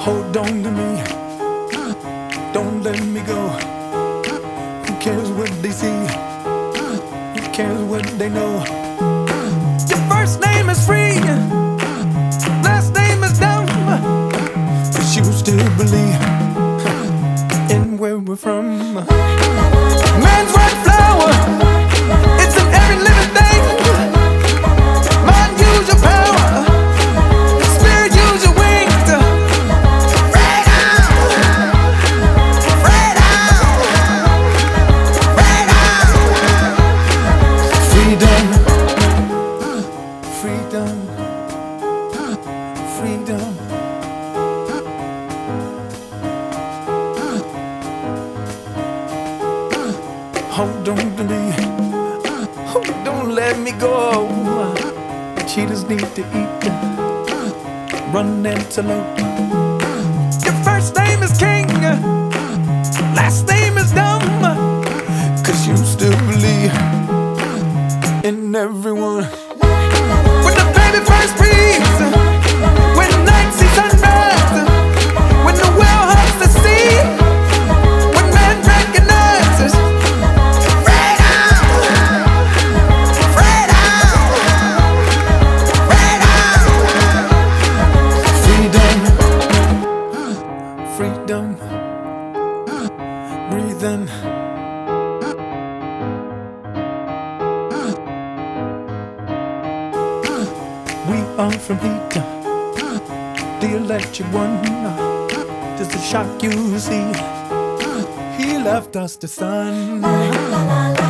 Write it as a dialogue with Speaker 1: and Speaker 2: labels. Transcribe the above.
Speaker 1: Hold on to me, don't let me go. Who cares what they see? Who cares what they know? Is free, last name is Dom. But you still believe in where we're from. Man's right flower, Hold on to me. Oh, don't let me go. Cheetahs need to eat. Run antelope. Freedom, breathing. We are from heat, the electric one. Just to shock you, see, he left us the sun.